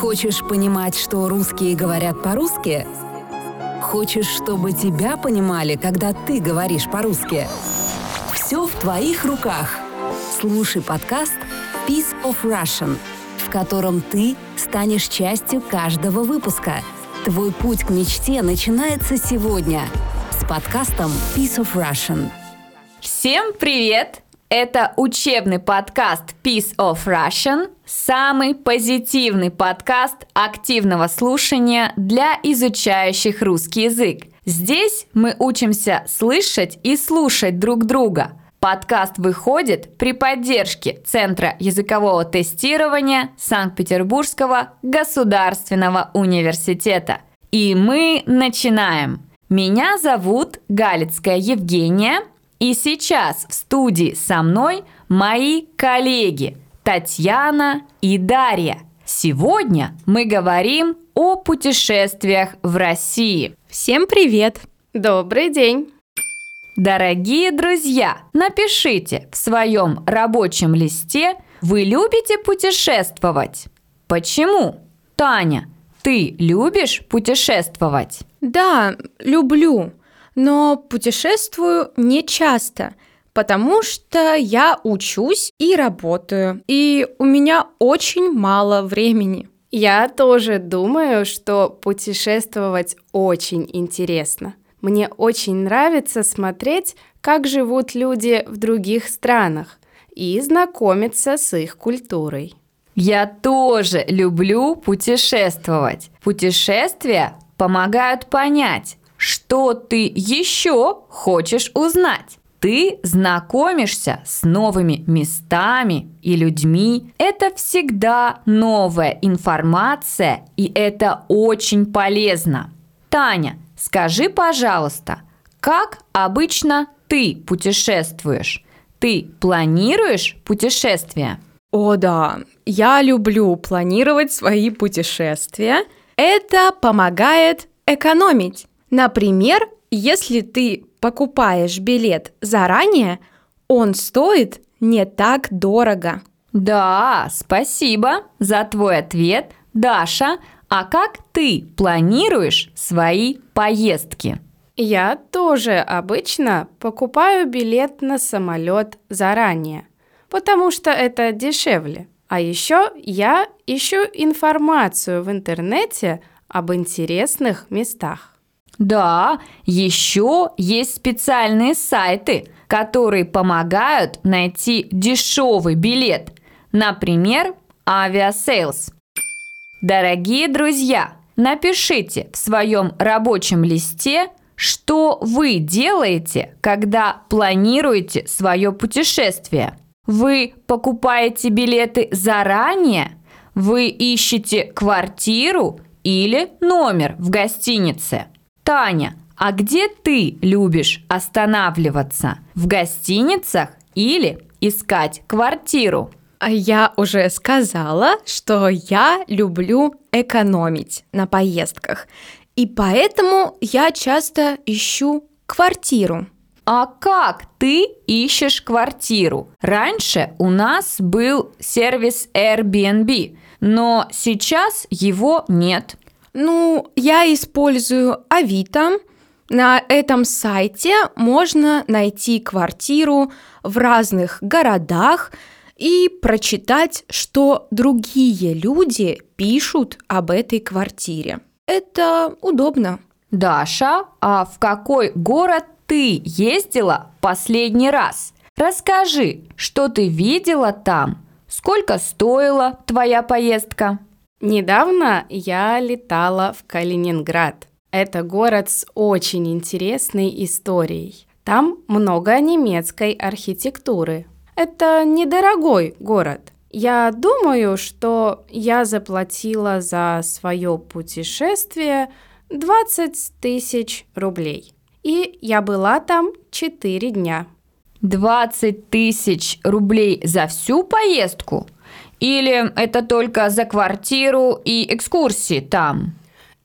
Хочешь понимать, что русские говорят по-русски? Хочешь, чтобы тебя понимали, когда ты говоришь по-русски? Все в твоих руках. Слушай подкаст Piece of Russian, в котором ты станешь частью каждого выпуска. Твой путь к мечте начинается сегодня с подкастом Piece of Russian. Всем привет! Это учебный подкаст Piece of Russian, самый позитивный подкаст активного слушания для изучающих русский язык. Здесь мы учимся слышать и слушать друг друга. Подкаст выходит при поддержке Центра языкового тестирования Санкт-Петербургского государственного университета. И мы начинаем. Меня зовут Галицкая Евгения – и сейчас в студии со мной мои коллеги Татьяна и Дарья. Сегодня мы говорим о путешествиях в России. Всем привет! Добрый день! Дорогие друзья, напишите в своем рабочем листе, вы любите путешествовать? Почему? Таня, ты любишь путешествовать? Да, люблю но путешествую не часто, потому что я учусь и работаю, и у меня очень мало времени. Я тоже думаю, что путешествовать очень интересно. Мне очень нравится смотреть, как живут люди в других странах и знакомиться с их культурой. Я тоже люблю путешествовать. Путешествия помогают понять, что ты еще хочешь узнать? Ты знакомишься с новыми местами и людьми. Это всегда новая информация, и это очень полезно. Таня, скажи, пожалуйста, как обычно ты путешествуешь? Ты планируешь путешествия? О да, я люблю планировать свои путешествия. Это помогает экономить. Например, если ты покупаешь билет заранее, он стоит не так дорого. Да, спасибо за твой ответ, Даша. А как ты планируешь свои поездки? Я тоже обычно покупаю билет на самолет заранее, потому что это дешевле. А еще я ищу информацию в интернете об интересных местах. Да, еще есть специальные сайты, которые помогают найти дешевый билет. Например, Aviasales. Дорогие друзья, напишите в своем рабочем листе, что вы делаете, когда планируете свое путешествие. Вы покупаете билеты заранее? Вы ищете квартиру или номер в гостинице? Таня, а где ты любишь останавливаться? В гостиницах или искать квартиру? А я уже сказала, что я люблю экономить на поездках. И поэтому я часто ищу квартиру. А как ты ищешь квартиру? Раньше у нас был сервис Airbnb, но сейчас его нет. Ну, я использую Авито. На этом сайте можно найти квартиру в разных городах и прочитать, что другие люди пишут об этой квартире. Это удобно. Даша, а в какой город ты ездила последний раз? Расскажи, что ты видела там? Сколько стоила твоя поездка? Недавно я летала в Калининград. Это город с очень интересной историей. Там много немецкой архитектуры. Это недорогой город. Я думаю, что я заплатила за свое путешествие 20 тысяч рублей. И я была там 4 дня. 20 тысяч рублей за всю поездку? Или это только за квартиру и экскурсии там?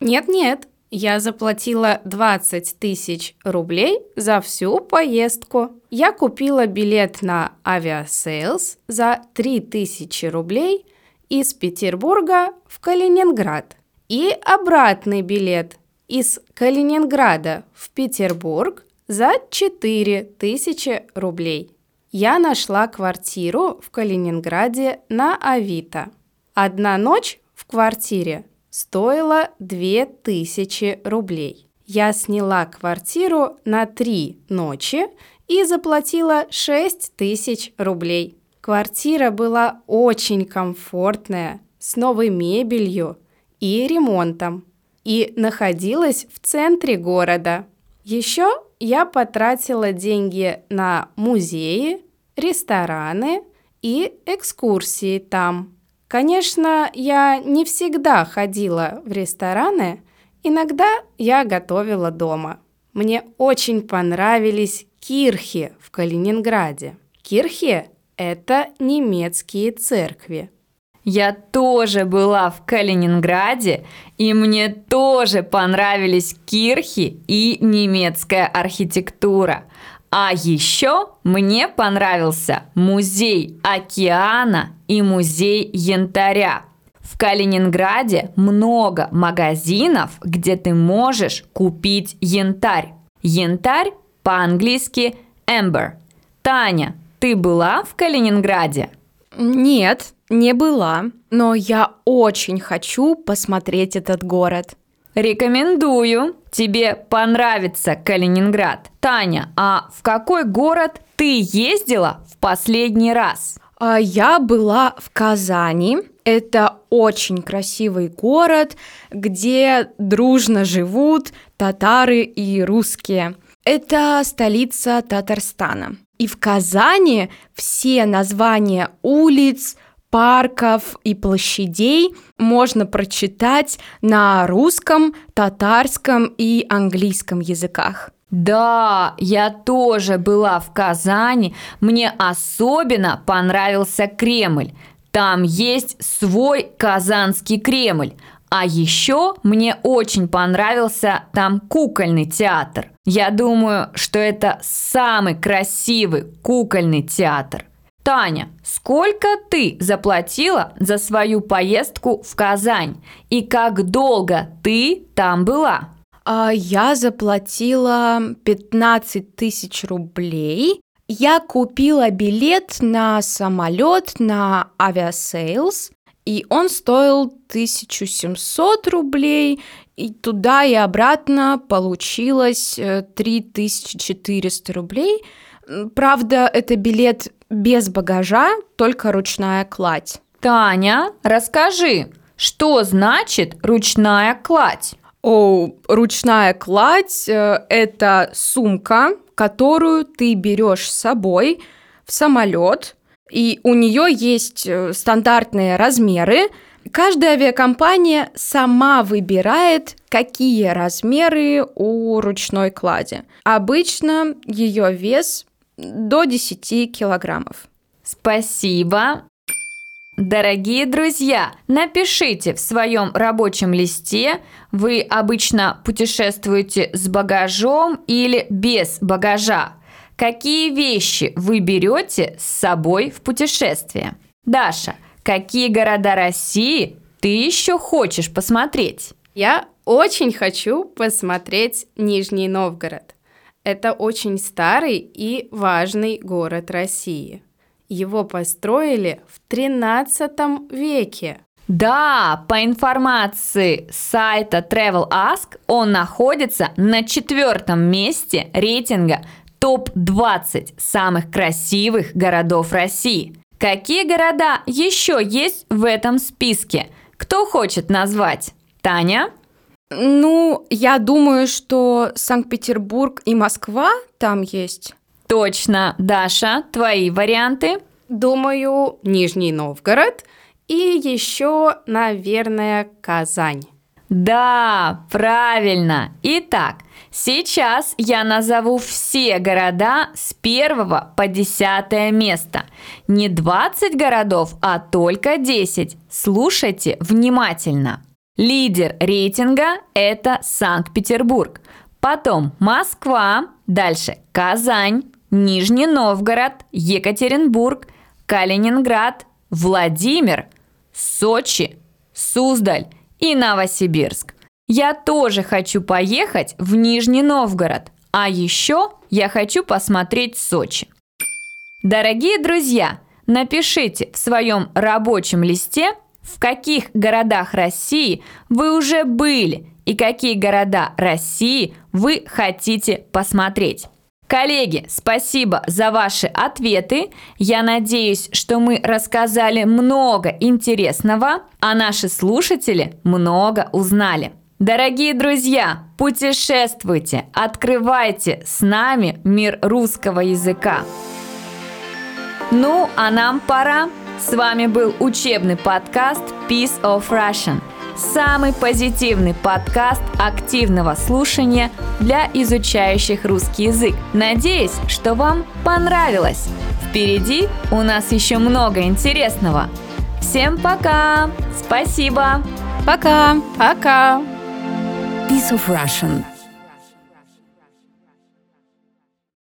Нет-нет, я заплатила 20 тысяч рублей за всю поездку. Я купила билет на Aviasales за 3 тысячи рублей из Петербурга в Калининград и обратный билет из Калининграда в Петербург за 4000 рублей. Я нашла квартиру в Калининграде на Авито. Одна ночь в квартире стоила 2000 рублей. Я сняла квартиру на три ночи и заплатила 6 тысяч рублей. Квартира была очень комфортная, с новой мебелью и ремонтом, и находилась в центре города. Еще я потратила деньги на музеи, рестораны и экскурсии там. Конечно, я не всегда ходила в рестораны, иногда я готовила дома. Мне очень понравились кирхи в Калининграде. Кирхи – это немецкие церкви. Я тоже была в Калининграде, и мне тоже понравились кирхи и немецкая архитектура. А еще мне понравился музей океана и музей янтаря. В Калининграде много магазинов, где ты можешь купить янтарь. Янтарь по-английски amber. Таня, ты была в Калининграде? Нет, не была, но я очень хочу посмотреть этот город. Рекомендую. Тебе понравится Калининград. Таня, а в какой город ты ездила в последний раз? А Я была в Казани. Это очень красивый город, где дружно живут татары и русские. Это столица Татарстана. И в Казани все названия улиц, парков и площадей можно прочитать на русском, татарском и английском языках. Да, я тоже была в Казани. Мне особенно понравился Кремль. Там есть свой Казанский Кремль. А еще мне очень понравился там кукольный театр. Я думаю, что это самый красивый кукольный театр. Таня, сколько ты заплатила за свою поездку в Казань? И как долго ты там была? А Я заплатила 15 тысяч рублей. Я купила билет на самолет на Aviasales и он стоил 1700 рублей, и туда и обратно получилось 3400 э, рублей. Правда, это билет без багажа, только ручная кладь. Таня, расскажи, что значит ручная кладь? О, ручная кладь э, – это сумка, которую ты берешь с собой в самолет – и у нее есть э, стандартные размеры. Каждая авиакомпания сама выбирает, какие размеры у ручной клади. Обычно ее вес до 10 килограммов. Спасибо. Дорогие друзья, напишите в своем рабочем листе, вы обычно путешествуете с багажом или без багажа. Какие вещи вы берете с собой в путешествие? Даша, какие города России ты еще хочешь посмотреть? Я очень хочу посмотреть Нижний Новгород. Это очень старый и важный город России. Его построили в 13 веке. Да, по информации сайта Travel Ask, он находится на четвертом месте рейтинга топ-20 самых красивых городов России. Какие города еще есть в этом списке? Кто хочет назвать? Таня? Ну, я думаю, что Санкт-Петербург и Москва там есть. Точно. Даша, твои варианты? Думаю, Нижний Новгород и еще, наверное, Казань. Да, правильно. Итак, сейчас я назову все города с первого по десятое место. Не 20 городов, а только 10. Слушайте внимательно. Лидер рейтинга – это Санкт-Петербург. Потом Москва, дальше Казань, Нижний Новгород, Екатеринбург, Калининград, Владимир, Сочи, Суздаль и Новосибирск. Я тоже хочу поехать в Нижний Новгород. А еще я хочу посмотреть Сочи. Дорогие друзья, напишите в своем рабочем листе, в каких городах России вы уже были и какие города России вы хотите посмотреть. Коллеги, спасибо за ваши ответы. Я надеюсь, что мы рассказали много интересного, а наши слушатели много узнали. Дорогие друзья, путешествуйте, открывайте с нами мир русского языка. Ну, а нам пора. С вами был учебный подкаст Piece of Russian. Самый позитивный подкаст активного слушания для изучающих русский язык. Надеюсь, что вам понравилось. Впереди у нас еще много интересного. Всем пока! Спасибо! Пока! Пока! Piece of Russian